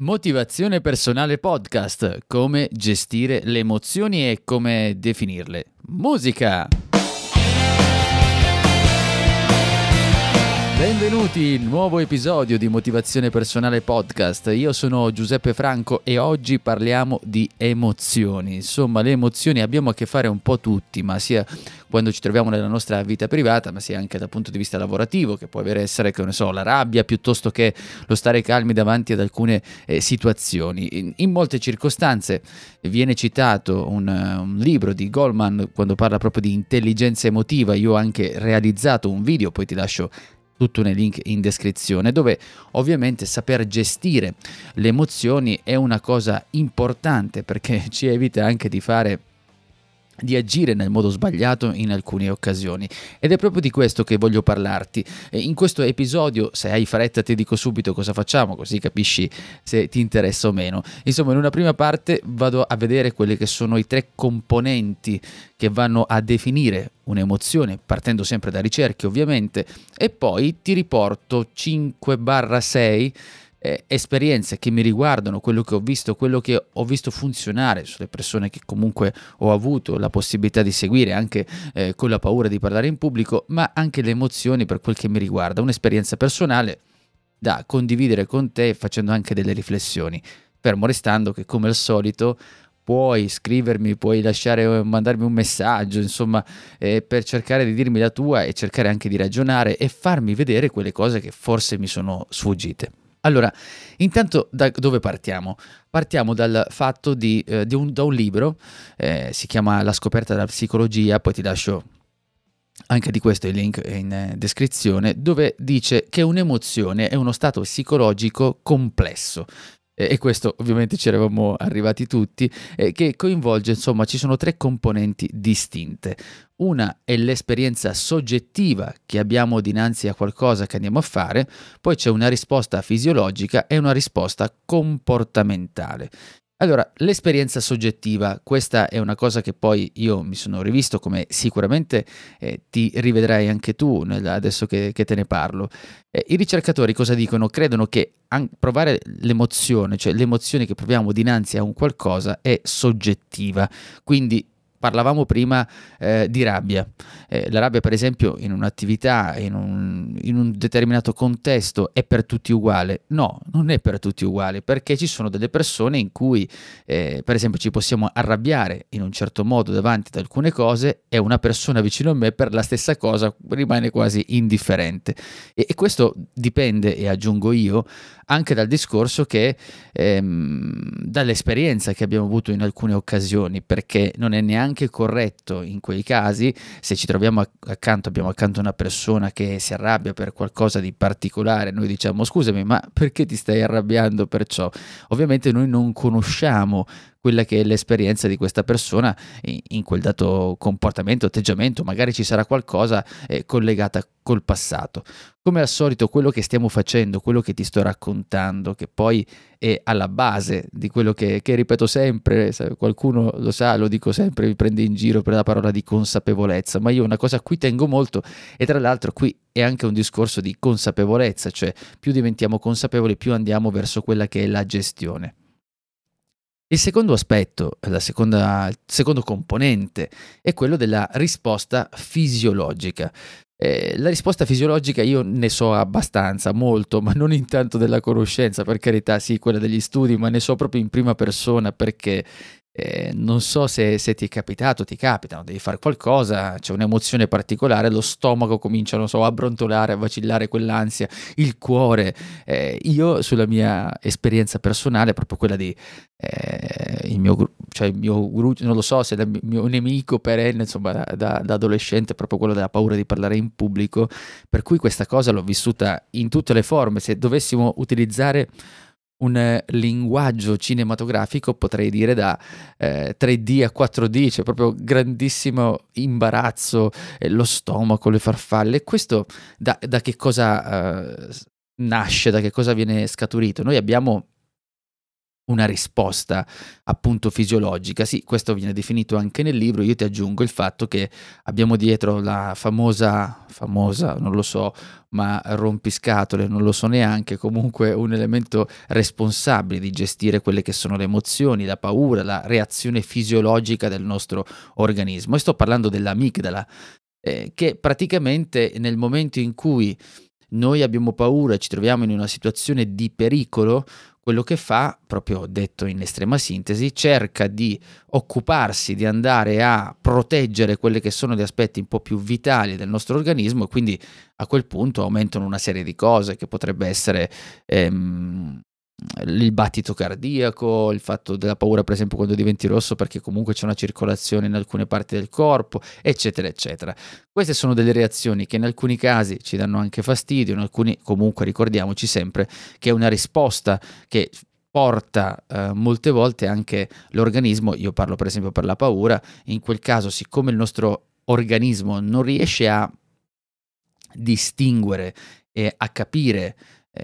Motivazione personale podcast, come gestire le emozioni e come definirle. Musica! Benvenuti, nuovo episodio di Motivazione Personale Podcast. Io sono Giuseppe Franco e oggi parliamo di emozioni. Insomma, le emozioni abbiamo a che fare un po' tutti, ma sia quando ci troviamo nella nostra vita privata, ma sia anche dal punto di vista lavorativo, che può avere essere, che ne so, la rabbia piuttosto che lo stare calmi davanti ad alcune eh, situazioni. In, in, molte circostanze viene citato un, un libro di Goldman quando parla proprio di intelligenza emotiva. Io ho anche realizzato un video, poi ti lascio tutto nei link in descrizione, dove ovviamente saper gestire le emozioni è una cosa importante perché ci evita anche di fare di agire nel modo sbagliato in alcune occasioni. Ed è proprio di questo che voglio parlarti. In questo episodio se hai fretta ti dico subito cosa facciamo così capisci se ti interessa o meno. Insomma in una prima parte vado a vedere quelle che sono i tre componenti che vanno a definire un'emozione partendo sempre da ricerche ovviamente e poi ti riporto 5-6 eh, esperienze che mi riguardano, quello che ho visto, quello che ho visto funzionare sulle persone che comunque ho avuto la possibilità di seguire anche eh, con la paura di parlare in pubblico, ma anche le emozioni per quel che mi riguarda, un'esperienza personale da condividere con te facendo anche delle riflessioni, fermo restando che come al solito puoi scrivermi, puoi lasciare, eh, mandarmi un messaggio, insomma, eh, per cercare di dirmi la tua e cercare anche di ragionare e farmi vedere quelle cose che forse mi sono sfuggite. Allora, intanto da dove partiamo? Partiamo dal fatto di, eh, di un, da un libro, eh, si chiama La scoperta della psicologia, poi ti lascio anche di questo il link in eh, descrizione, dove dice che un'emozione è uno stato psicologico complesso e questo ovviamente ci eravamo arrivati tutti, eh, che coinvolge, insomma, ci sono tre componenti distinte. Una è l'esperienza soggettiva che abbiamo dinanzi a qualcosa che andiamo a fare, poi c'è una risposta fisiologica e una risposta comportamentale. Allora, l'esperienza soggettiva, questa è una cosa che poi io mi sono rivisto, come sicuramente eh, ti rivedrai anche tu adesso che, che, te ne parlo. Eh, I ricercatori cosa dicono? Credono che an- provare l'emozione, cioè l'emozione che proviamo dinanzi a un qualcosa, è soggettiva, quindi Parlavamo prima eh, di rabbia. Eh, la rabbia, per esempio, in un'attività, in un, in un, determinato contesto, è per tutti uguale? No, non è per tutti uguale, perché ci sono delle persone in cui, eh, per esempio, ci possiamo arrabbiare in un certo modo davanti ad alcune cose e una persona vicino a me per la stessa cosa rimane quasi indifferente. E, e questo dipende, e aggiungo io, anche dal discorso che ehm, dall'esperienza che abbiamo avuto in alcune occasioni, perché non è neanche corretto in quei casi, se ci troviamo accanto, abbiamo accanto una persona che si arrabbia per qualcosa di particolare, noi diciamo scusami, ma perché ti stai arrabbiando per ciò? Ovviamente noi non conosciamo quella che è l'esperienza di questa persona in quel dato comportamento, atteggiamento, magari ci sarà qualcosa eh, collegata col passato. Come al solito quello che stiamo facendo, quello che ti sto raccontando, che poi è alla base di quello che, che ripeto sempre, qualcuno lo sa, lo dico sempre, mi prende in giro per la parola di consapevolezza, ma io una cosa a cui tengo molto e tra l'altro qui è anche un discorso di consapevolezza, cioè più diventiamo consapevoli, più andiamo verso quella che è la gestione. Il secondo aspetto, seconda, il secondo componente, è quello della risposta fisiologica. Eh, la risposta fisiologica io ne so abbastanza, molto, ma non intanto della conoscenza, per carità, sì, quella degli studi, ma ne so proprio in prima persona perché eh, non so se, se, ti è capitato, ti capita, devi fare qualcosa, c'è un'emozione particolare, lo stomaco comincia, non so, a brontolare, a vacillare quell'ansia, il cuore. Eh, io sulla mia esperienza personale, proprio quella di eh, il mio, cioè il mio non lo so se il mio nemico perenne, insomma, da, da, da adolescente, proprio quello della paura di parlare in pubblico, per cui questa cosa l'ho vissuta in tutte le forme, se dovessimo utilizzare un eh, linguaggio cinematografico, potrei dire da eh, 3D a 4D, cioè proprio grandissimo imbarazzo, eh, lo stomaco, le farfalle. Questo da, da che cosa eh, nasce, da che cosa viene scaturito? Noi abbiamo una risposta appunto fisiologica. Sì, questo viene definito anche nel libro. Io ti aggiungo il fatto che abbiamo dietro la famosa, famosa, non lo so, ma rompiscatole, non lo so neanche, comunque un elemento responsabile di gestire quelle che sono le emozioni, la paura, la reazione fisiologica del nostro organismo. E sto parlando dell'amigdala, eh, che praticamente nel momento in cui noi abbiamo paura e ci troviamo in una situazione di pericolo, quello che fa, proprio detto in estrema sintesi, cerca di occuparsi, di andare a proteggere quelli che sono gli aspetti un po' più vitali del nostro organismo e quindi a quel punto aumentano una serie di cose che potrebbe essere ehm, il battito cardiaco, il fatto della paura per esempio quando diventi rosso perché comunque c'è una circolazione in alcune parti del corpo, eccetera, eccetera. Queste sono delle reazioni che in alcuni casi ci danno anche fastidio, in alcuni comunque ricordiamoci sempre che è una risposta che porta eh, molte volte anche l'organismo, io parlo per esempio per la paura, in quel caso siccome il nostro organismo non riesce a distinguere e a capire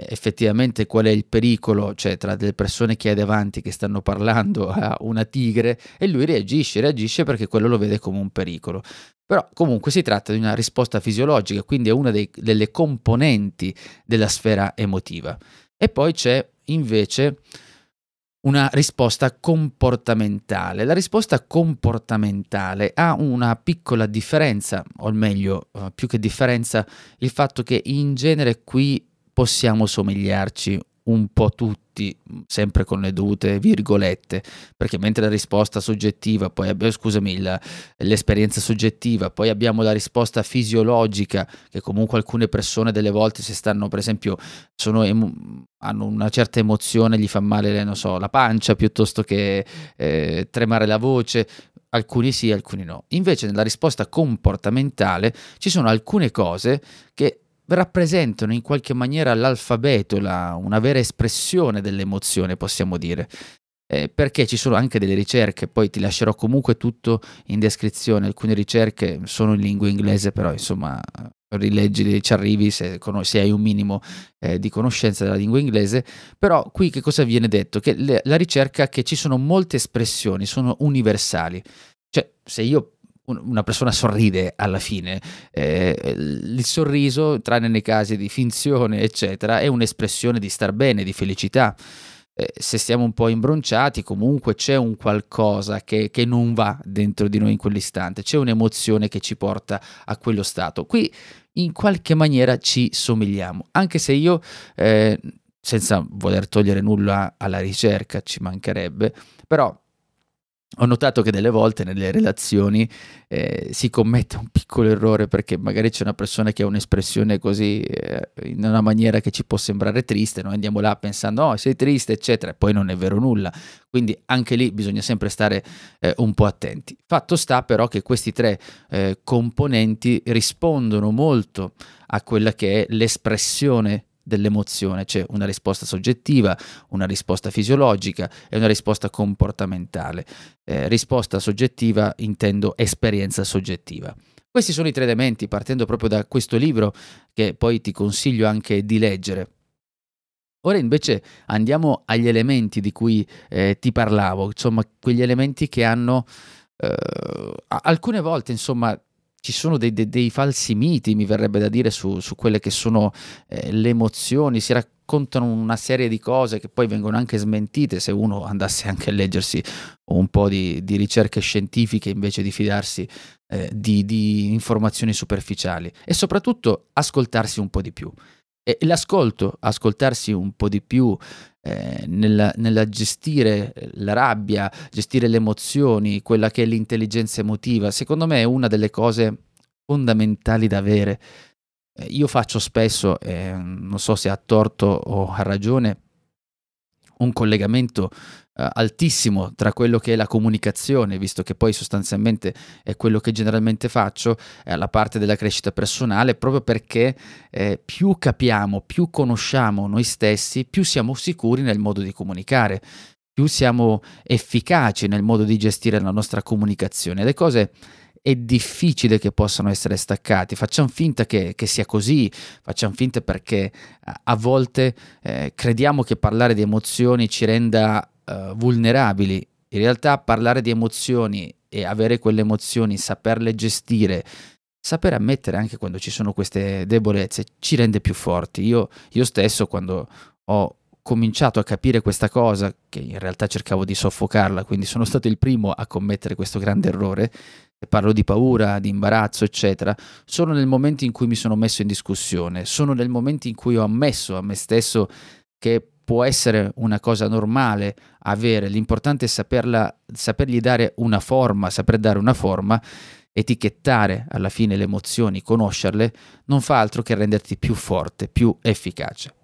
effettivamente qual è il pericolo, cioè tra delle persone che hai davanti che stanno parlando a una tigre e lui reagisce, reagisce perché quello lo vede come un pericolo. Però comunque si tratta di una risposta fisiologica, quindi è una dei, delle componenti della sfera emotiva. E poi c'è invece una risposta comportamentale. La risposta comportamentale ha una piccola differenza, o meglio, eh, più che differenza, il fatto che in genere qui possiamo somigliarci un po' tutti, sempre con le dovute virgolette, perché mentre la risposta soggettiva, poi abbiamo, scusami, la, l'esperienza soggettiva, poi abbiamo la risposta fisiologica, che comunque alcune persone delle volte se stanno, per esempio, sono, hanno una certa emozione, gli fa male, so, la pancia piuttosto che eh, tremare la voce, alcuni sì, alcuni no. Invece nella risposta comportamentale ci sono alcune cose che rappresentano in qualche maniera l'alfabeto, la, una vera espressione dell'emozione, possiamo dire. Eh, perché ci sono anche delle ricerche, poi ti lascerò comunque tutto in descrizione, alcune ricerche sono in lingua inglese, però insomma rileggili, ci arrivi se, se hai un minimo eh, di conoscenza della lingua inglese, però qui che cosa viene detto? Che le, la ricerca che ci sono molte espressioni, sono universali, cioè se io una persona sorride alla fine. Eh, il sorriso, tranne nei casi di finzione, eccetera, è un'espressione di star bene, di felicità. Eh, se stiamo un po' imbronciati, comunque c'è un qualcosa che, che, non va dentro di noi in quell'istante, c'è un'emozione che ci porta a quello stato. Qui in qualche maniera ci somigliamo, anche se io, eh, senza voler togliere nulla alla ricerca, ci mancherebbe, però ho notato che delle volte nelle relazioni eh, si commette un piccolo errore perché magari c'è una persona che ha un'espressione così eh, in una maniera che ci può sembrare triste, noi andiamo là pensando oh sei triste eccetera e poi non è vero nulla, quindi anche lì bisogna sempre stare eh, un po' attenti. Fatto sta però che questi tre eh, componenti rispondono molto a quella che è l'espressione dell'emozione, c'è una risposta soggettiva, una risposta fisiologica e una risposta comportamentale. Eh, risposta soggettiva intendo esperienza soggettiva. Questi sono i tre elementi, partendo proprio da questo libro che poi ti consiglio anche di leggere. Ora invece andiamo agli elementi di cui eh, ti parlavo, insomma quegli elementi che hanno eh, alcune volte insomma ci sono dei, dei, dei, falsi miti, mi verrebbe da dire, su, su quelle che sono eh, le emozioni, si raccontano una serie di cose che poi vengono anche smentite se uno andasse anche a leggersi un po' di, di ricerche scientifiche invece di fidarsi eh, di, di informazioni superficiali e soprattutto ascoltarsi un po' di più. E l'ascolto, ascoltarsi un po' di più eh, nella, nella, gestire la rabbia, gestire le emozioni, quella che è l'intelligenza emotiva, secondo me è una delle cose fondamentali da avere. Eh, io faccio spesso, eh, non so se ha torto o ha ragione, un collegamento eh, altissimo tra quello che è la comunicazione, visto che poi sostanzialmente è quello che generalmente faccio, e la parte della crescita personale, proprio perché eh, più capiamo, più conosciamo noi stessi, più siamo sicuri nel modo di comunicare, più siamo efficaci nel modo di gestire la nostra comunicazione. Le cose è difficile che possano essere staccati. Facciamo finta che, che sia così, facciamo finta perché a volte eh, crediamo che parlare di emozioni ci renda uh, vulnerabili. In realtà parlare di emozioni e avere quelle emozioni, saperle gestire, sapere ammettere anche quando ci sono queste debolezze, ci rende più forti. Io, io stesso quando ho cominciato a capire questa cosa, che in realtà cercavo di soffocarla, quindi sono stato il primo a commettere questo grande errore, e parlo di paura, di imbarazzo, eccetera, sono nel momento in cui mi sono messo in discussione, sono nel momento in cui ho ammesso a me stesso che può essere una cosa normale avere, l'importante è saperla, sapergli dare una forma, saper dare una forma, etichettare alla fine le emozioni, conoscerle, non fa altro che renderti più forte, più efficace.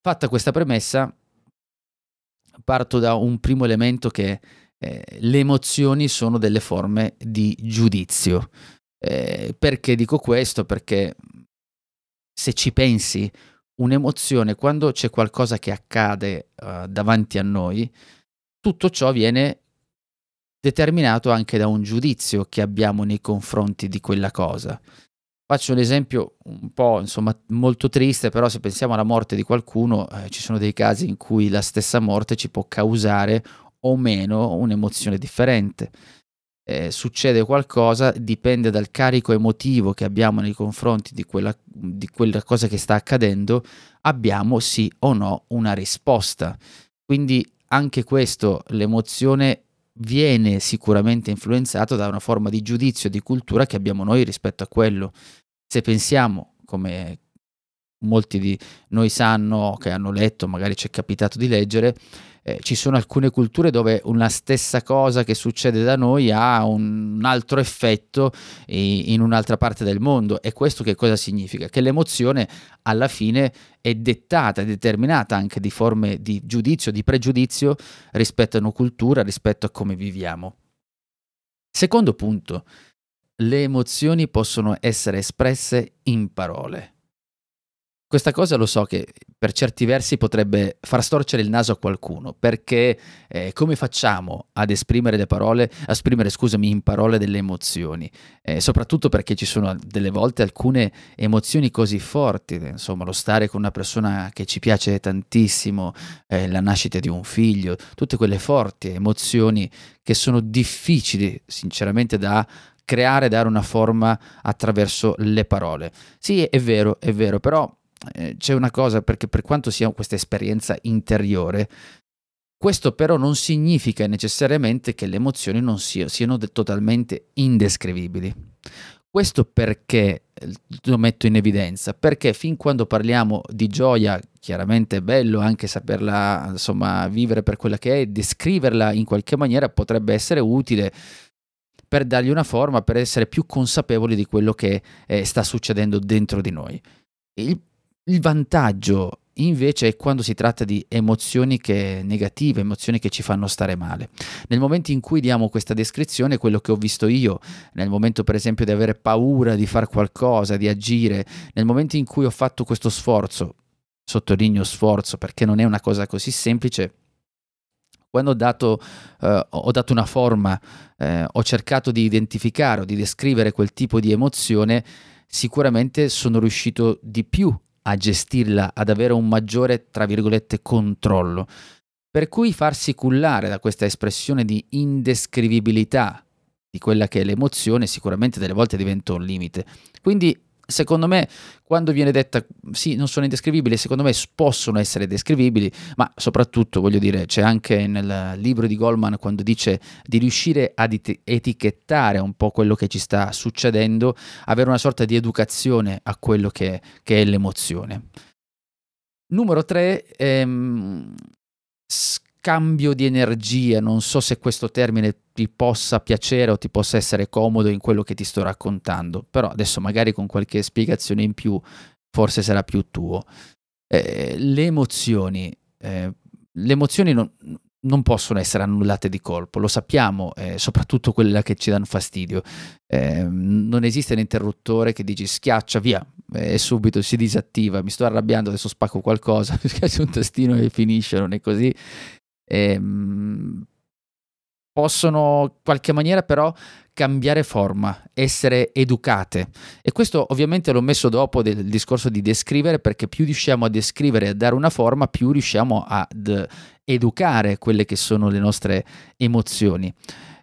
Fatta questa premessa, parto da un primo elemento che eh, le emozioni sono delle forme di giudizio. Eh, perché dico questo? Perché se ci pensi, un'emozione, quando c'è qualcosa che accade uh, davanti a noi, tutto ciò viene determinato anche da un giudizio che abbiamo nei confronti di quella cosa. Faccio un esempio un po' insomma molto triste, però se pensiamo alla morte di qualcuno, eh, ci sono dei casi in cui la stessa morte ci può causare o meno un'emozione differente eh, succede qualcosa dipende dal carico emotivo che abbiamo nei confronti di quella, di quella cosa che sta accadendo, abbiamo sì o no una risposta. Quindi anche questo, l'emozione viene sicuramente influenzato da una forma di giudizio, di cultura che abbiamo noi rispetto a quello. Se pensiamo, come molti di noi sanno, che hanno letto, magari ci è capitato di leggere, eh, ci sono alcune culture dove una stessa cosa che succede da noi ha un altro effetto in un'altra parte del mondo. E questo che cosa significa? Che l'emozione alla fine è dettata, è determinata anche di forme di giudizio, di pregiudizio rispetto a una cultura, rispetto a come viviamo. Secondo punto, le emozioni possono essere espresse in parole. Questa cosa lo so che per certi versi potrebbe far storcere il naso a qualcuno, perché eh, come facciamo ad esprimere le parole, a esprimere, scusami, in parole delle emozioni? Eh, soprattutto perché ci sono delle volte alcune emozioni così forti, insomma, lo stare con una persona che ci piace tantissimo, eh, la nascita di un figlio, tutte quelle forti emozioni che sono difficili, sinceramente, da creare, dare una forma attraverso le parole. Sì, è vero, è vero, però eh, c'è una cosa, perché per quanto sia questa esperienza interiore, questo però non significa necessariamente che le emozioni non sia, siano totalmente indescrivibili. Questo perché eh, lo metto in evidenza? Perché fin quando parliamo di gioia, chiaramente è bello anche saperla insomma, vivere per quella che è, descriverla in qualche maniera potrebbe essere utile per dargli una forma, per essere più consapevoli di quello che eh, sta succedendo dentro di noi. Il il vantaggio invece è quando si tratta di emozioni che negative, emozioni che ci fanno stare male. Nel momento in cui diamo questa descrizione, quello che ho visto io, nel momento per esempio di avere paura di fare qualcosa, di agire, nel momento in cui ho fatto questo sforzo, sottolineo sforzo perché non è una cosa così semplice, quando ho dato, eh, ho dato una forma, eh, ho cercato di identificare o di descrivere quel tipo di emozione, sicuramente sono riuscito di più a gestirla, ad avere un maggiore, tra virgolette, controllo. Per cui farsi cullare da questa espressione di indescrivibilità di quella che è l'emozione sicuramente delle volte diventa un limite. Quindi secondo me quando viene detta sì non sono indescrivibili secondo me possono essere descrivibili ma soprattutto voglio dire c'è anche nel libro di Goldman quando dice di riuscire ad etichettare un po' quello che ci sta succedendo avere una sorta di educazione a quello che, che è l'emozione. Numero 3 ehm, scambio di energia, non so se questo termine ti possa piacere o ti possa essere comodo in quello che ti sto raccontando, però adesso magari con qualche spiegazione in più forse sarà più tuo. Eh, le emozioni, eh, le emozioni non, non possono essere annullate di colpo, lo sappiamo, eh, soprattutto quelle che ci danno fastidio. Eh, non esiste un interruttore che dici schiaccia via e subito si disattiva, mi sto arrabbiando, adesso spacco qualcosa, schiaccia un tastino e finisce, non è così. Eh, possono in qualche maniera però cambiare forma, essere educate. E questo ovviamente l'ho messo dopo del discorso di descrivere perché più riusciamo a descrivere e a dare una forma, più riusciamo ad educare quelle che sono le nostre emozioni.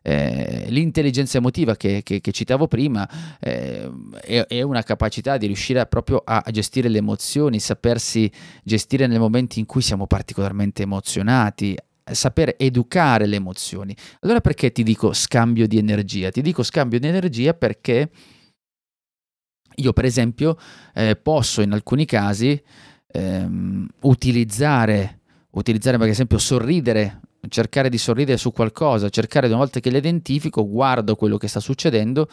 Eh, l'intelligenza emotiva che, che, che citavo prima eh, è, è, una capacità di riuscire a, proprio a, a, gestire le emozioni, sapersi gestire nei momenti in cui siamo particolarmente emozionati, saper educare le emozioni. Allora perché ti dico scambio di energia? Ti dico scambio di energia perché io per esempio eh, posso in alcuni casi ehm, utilizzare, utilizzare per esempio sorridere, cercare di sorridere su qualcosa, cercare una volta che l'identifico, guardo quello che sta succedendo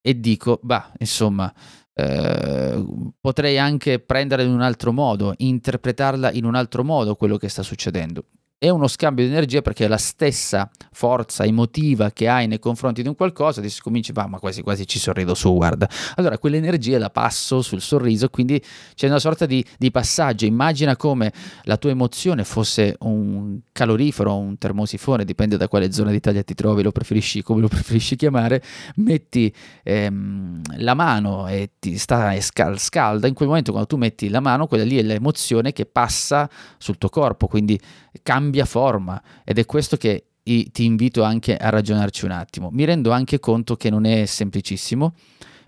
e dico, bah, insomma, eh, potrei anche prenderla in un altro modo, interpretarla in un altro modo quello che sta succedendo è uno scambio di energia perché la stessa forza emotiva che hai nei confronti di un qualcosa, si cominci, ma quasi quasi ci sorrido su, guarda. Allora quell'energia la passo sul sorriso, quindi c'è una sorta di, di passaggio. Immagina come la tua emozione fosse un calorifero, un termosifone, dipende da quale zona d'Italia ti trovi, lo preferisci come lo preferisci chiamare, metti ehm, la mano e ti sta e scalda, in quel momento quando tu metti la mano, quella lì è l'emozione che passa sul tuo corpo, quindi cambia forma ed è questo che ti invito anche a ragionarci un attimo. Mi rendo anche conto che non è semplicissimo,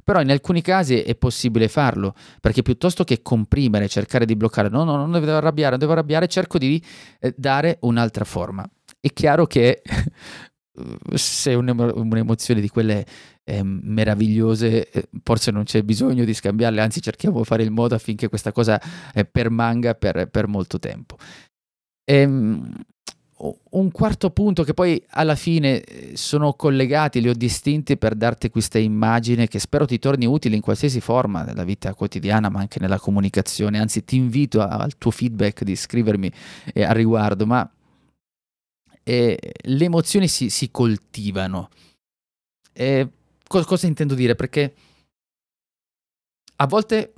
però in alcuni casi è possibile farlo, perché piuttosto che comprimere, cercare di bloccare, no, no, non devo arrabbiare, non devo arrabbiare, cerco di eh, dare un'altra forma. È chiaro che se un'emozione di quelle eh, meravigliose, forse non c'è bisogno di scambiarle, anzi cerchiamo di fare il modo affinché questa cosa eh, permanga per, per molto tempo. Ehm, un quarto punto che poi alla fine eh, sono collegati, li ho distinti per darti questa immagine che spero ti torni utile in qualsiasi forma nella vita quotidiana ma anche nella comunicazione, anzi ti invito al tuo feedback di scrivermi eh, a riguardo, ma eh, le emozioni si, si coltivano. Eh, co- cosa intendo dire? Perché a volte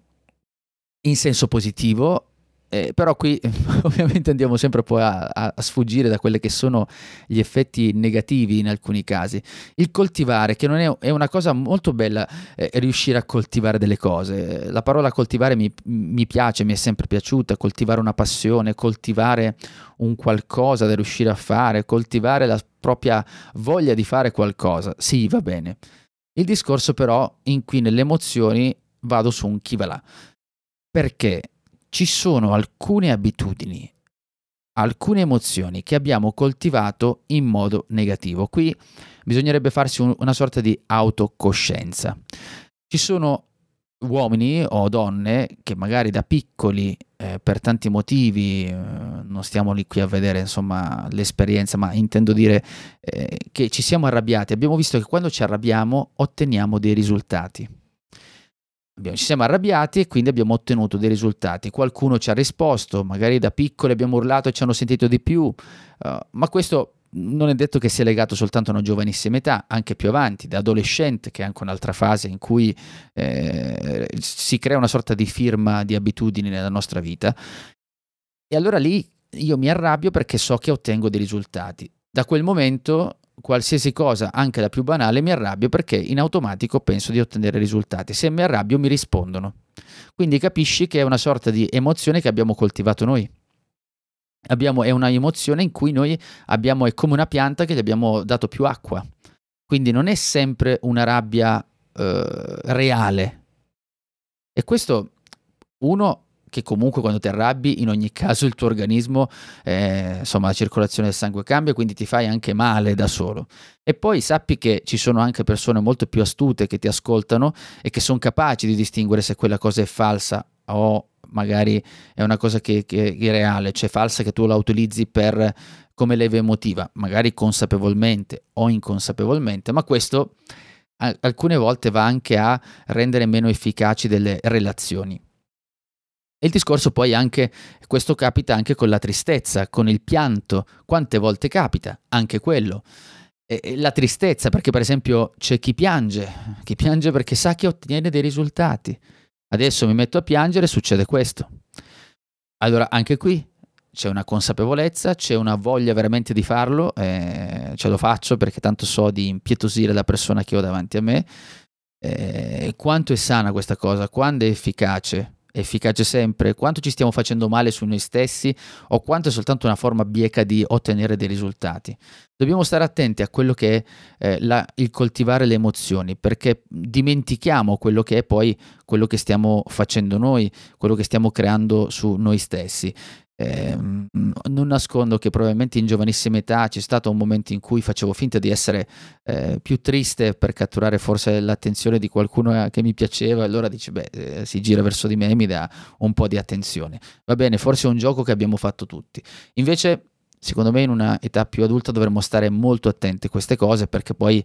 in senso positivo eh, però qui ovviamente andiamo sempre poi a, a, sfuggire da quelli che sono gli effetti negativi in alcuni casi. Il coltivare, che non è, è una cosa molto bella, eh, riuscire a coltivare delle cose. La parola coltivare mi, mi, piace, mi è sempre piaciuta, coltivare una passione, coltivare un qualcosa da riuscire a fare, coltivare la propria voglia di fare qualcosa. Sì, va bene. Il discorso però in cui nelle emozioni vado su un chi va là. Perché? Ci sono alcune abitudini, alcune emozioni che abbiamo coltivato in modo negativo. Qui bisognerebbe farsi un, una sorta di autocoscienza. Ci sono uomini o donne che magari da piccoli eh, per tanti motivi, eh, non stiamo lì qui a vedere insomma l'esperienza, ma intendo dire eh, che ci siamo arrabbiati, abbiamo visto che quando ci arrabbiamo otteniamo dei risultati ci siamo arrabbiati e quindi abbiamo ottenuto dei risultati. Qualcuno ci ha risposto, magari da piccoli abbiamo urlato e ci hanno sentito di più, uh, ma questo non è detto che sia legato soltanto a una giovanissima età, anche più avanti, da adolescente, che è anche un'altra fase in cui eh, si crea una sorta di firma di abitudini nella nostra vita. E allora lì io mi arrabbio perché so che ottengo dei risultati. Da quel momento qualsiasi cosa, anche la più banale, mi arrabbio perché in automatico penso di ottenere risultati. Se mi arrabbio mi rispondono. Quindi capisci che è una sorta di emozione che abbiamo coltivato noi. Abbiamo, è una emozione in cui noi abbiamo, è come una pianta che gli abbiamo dato più acqua. Quindi non è sempre una rabbia eh, reale. E questo, uno, che comunque quando ti arrabbi in ogni caso il tuo organismo, eh, insomma la circolazione del sangue cambia, quindi ti fai anche male da solo. E poi sappi che ci sono anche persone molto più astute che ti ascoltano e che sono capaci di distinguere se quella cosa è falsa o magari è una cosa che, che è reale, cioè falsa che tu la utilizzi per come leva emotiva, magari consapevolmente o inconsapevolmente, ma questo alcune volte va anche a rendere meno efficaci delle relazioni. E il discorso poi anche, questo capita anche con la tristezza, con il pianto. Quante volte capita? Anche quello. E la tristezza, perché per esempio c'è chi piange, chi piange perché sa che ottiene dei risultati. Adesso mi metto a piangere e succede questo. Allora anche qui c'è una consapevolezza, c'è una voglia veramente di farlo, eh, ce lo faccio perché tanto so di impietosire la persona che ho davanti a me. Eh, quanto è sana questa cosa, quando è efficace, efficace sempre, quanto ci stiamo facendo male su noi stessi o quanto è soltanto una forma bieca di ottenere dei risultati. Dobbiamo stare attenti a quello che è eh, la, il coltivare le emozioni, perché dimentichiamo quello che è poi quello che stiamo facendo noi, quello che stiamo creando su noi stessi. Eh, non nascondo che probabilmente in giovanissima età c'è stato un momento in cui facevo finta di essere eh, più triste per catturare forse l'attenzione di qualcuno che mi piaceva e allora dice beh eh, si gira verso di me e mi dà un po' di attenzione. Va bene, forse è un gioco che abbiamo fatto tutti. Invece secondo me in una età più adulta dovremmo stare molto attenti a queste cose perché poi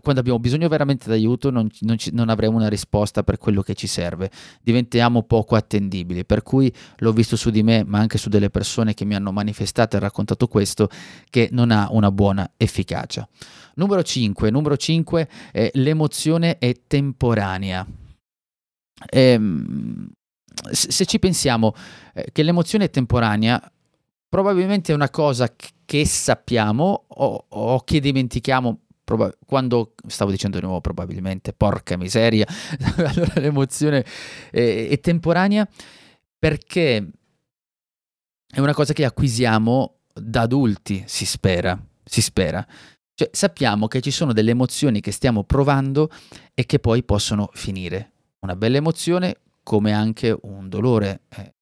quando abbiamo bisogno veramente d'aiuto non, non, ci, non, avremo una risposta per quello che ci serve, diventiamo poco attendibili, per cui l'ho visto su di me, ma anche su delle persone che mi hanno manifestato e raccontato questo, che non ha una buona efficacia. Numero 5, numero 5 eh, l'emozione è temporanea. Ehm, se ci pensiamo eh, che l'emozione è temporanea, probabilmente è una cosa che sappiamo o, o che dimentichiamo proba- quando stavo dicendo di nuovo probabilmente, porca miseria, allora l'emozione è, è temporanea perché è una cosa che acquisiamo da adulti, si spera, si spera. Cioè, sappiamo che ci sono delle emozioni che stiamo provando e che poi possono finire. Una bella emozione come anche un dolore. Eh,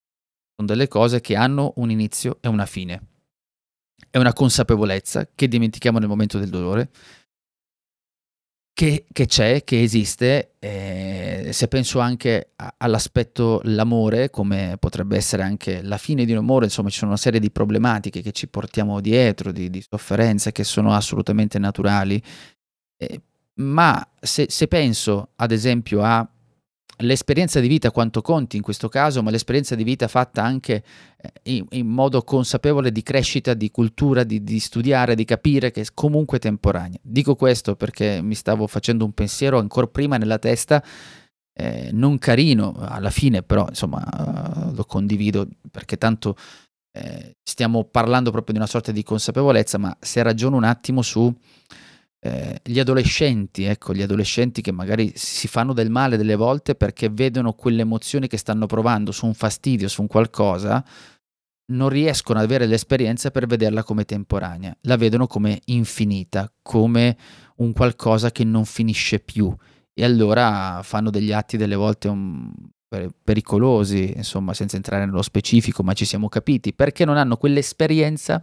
sono delle cose che hanno un inizio e una fine. È una consapevolezza che dimentichiamo nel momento del dolore, che, che, c'è, che esiste, eh, se penso anche a, all'aspetto l'amore, come potrebbe essere anche la fine di un amore, insomma ci sono una serie di problematiche che ci portiamo dietro, di, di sofferenze che sono assolutamente naturali, eh, ma se, se penso ad esempio a l'esperienza di vita quanto conti in questo caso, ma l'esperienza di vita fatta anche eh, in, in modo consapevole di crescita, di cultura, di, di, studiare, di capire che è comunque temporanea. Dico questo perché mi stavo facendo un pensiero ancora prima nella testa, eh, non carino alla fine, però insomma uh, lo condivido perché tanto eh, stiamo parlando proprio di una sorta di consapevolezza, ma se ragiono un attimo su eh, gli adolescenti, ecco, gli adolescenti che magari si fanno del male delle volte perché vedono quelle emozioni che stanno provando su un fastidio, su un qualcosa, non riescono ad avere l'esperienza per vederla come temporanea, la vedono come infinita, come un qualcosa che non finisce più. E allora fanno degli atti delle volte un, pericolosi, insomma, senza entrare nello specifico, ma ci siamo capiti, perché non hanno quell'esperienza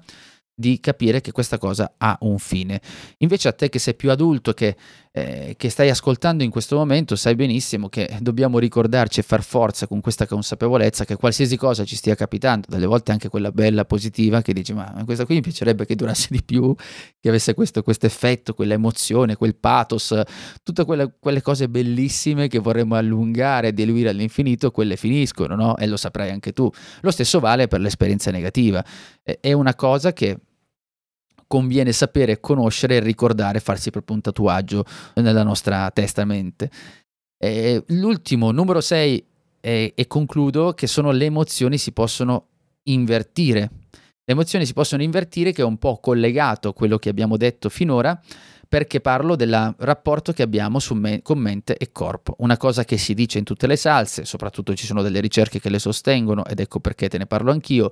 di capire che questa cosa ha un fine. Invece a te che sei più adulto, che, eh, che, stai ascoltando in questo momento, sai benissimo che dobbiamo ricordarci e far forza con questa consapevolezza che qualsiasi cosa ci stia capitando, delle volte anche quella bella, positiva, che dici ma questa qui mi piacerebbe che durasse di più, che avesse questo effetto, quella emozione, quel pathos, tutte quelle, quelle cose bellissime che vorremmo allungare e diluire all'infinito, quelle finiscono, no? E lo saprai anche tu. Lo stesso vale per l'esperienza negativa. È una cosa che conviene sapere, conoscere ricordare, farsi proprio un tatuaggio nella nostra testa mente. E l'ultimo, numero 6, e, e concludo, che sono le emozioni si possono invertire. Le emozioni si possono invertire, che è un po' collegato a quello che abbiamo detto finora, perché parlo del rapporto che abbiamo me- con mente e corpo. Una cosa che si dice in tutte le salse, soprattutto ci sono delle ricerche che le sostengono, ed ecco perché te ne parlo anch'io,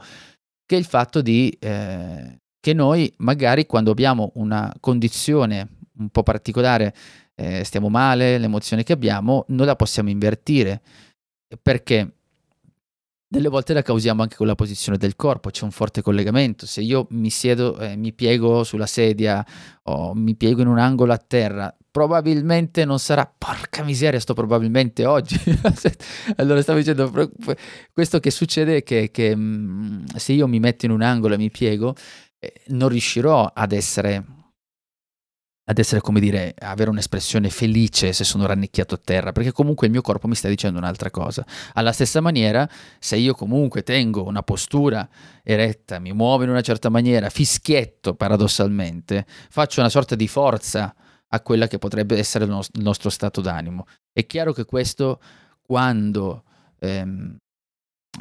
che è il fatto di eh, che noi magari quando abbiamo una condizione un po' particolare, eh, stiamo male, l'emozione che abbiamo, noi la possiamo invertire. Perché? Delle volte la causiamo anche con la posizione del corpo, c'è un forte collegamento. Se io mi siedo, eh, mi piego sulla sedia o mi piego in un angolo a terra, probabilmente non sarà, porca miseria, sto probabilmente oggi. allora stavo dicendo, questo che succede è che, che mm, se io mi metto in un angolo e mi piego, non riuscirò ad essere ad essere, come dire, avere un'espressione felice se sono rannicchiato a terra, perché comunque il mio corpo mi sta dicendo un'altra cosa. Alla stessa maniera, se io comunque tengo una postura eretta, mi muovo in una certa maniera, fischietto paradossalmente, faccio una sorta di forza a quella che potrebbe essere il nostro stato d'animo. È chiaro che questo, quando ehm,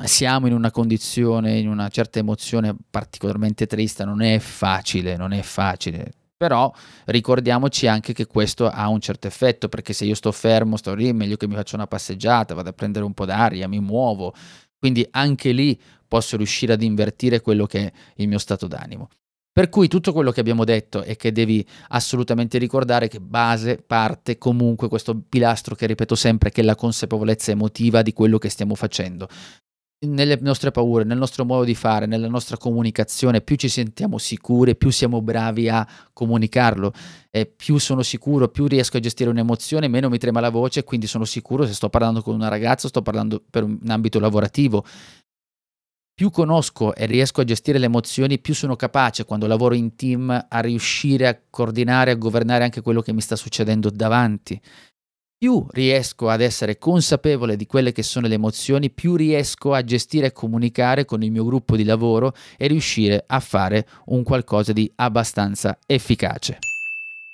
siamo in una condizione, in una certa emozione particolarmente triste, non è facile, non è facile però ricordiamoci anche che questo ha un certo effetto, perché se io sto fermo, sto lì, meglio che mi faccia una passeggiata, vado a prendere un po' d'aria, mi muovo. Quindi anche lì posso riuscire ad invertire quello che è il mio stato d'animo. Per cui tutto quello che abbiamo detto e che devi assolutamente ricordare che base parte comunque questo pilastro che ripeto sempre che è la consapevolezza emotiva di quello che stiamo facendo nelle nostre paure, nel nostro modo di fare, nella nostra comunicazione, più ci sentiamo sicuri, più siamo bravi a comunicarlo, e più sono sicuro, più riesco a gestire un'emozione, meno mi trema la voce, quindi sono sicuro se sto parlando con una ragazza, sto parlando per un ambito lavorativo. Più conosco e riesco a gestire le emozioni, più sono capace quando lavoro in team a riuscire a coordinare, a governare anche quello che mi sta succedendo davanti più riesco ad essere consapevole di quelle che sono le emozioni, più riesco a gestire e comunicare con il mio gruppo di lavoro e riuscire a fare un qualcosa di abbastanza efficace.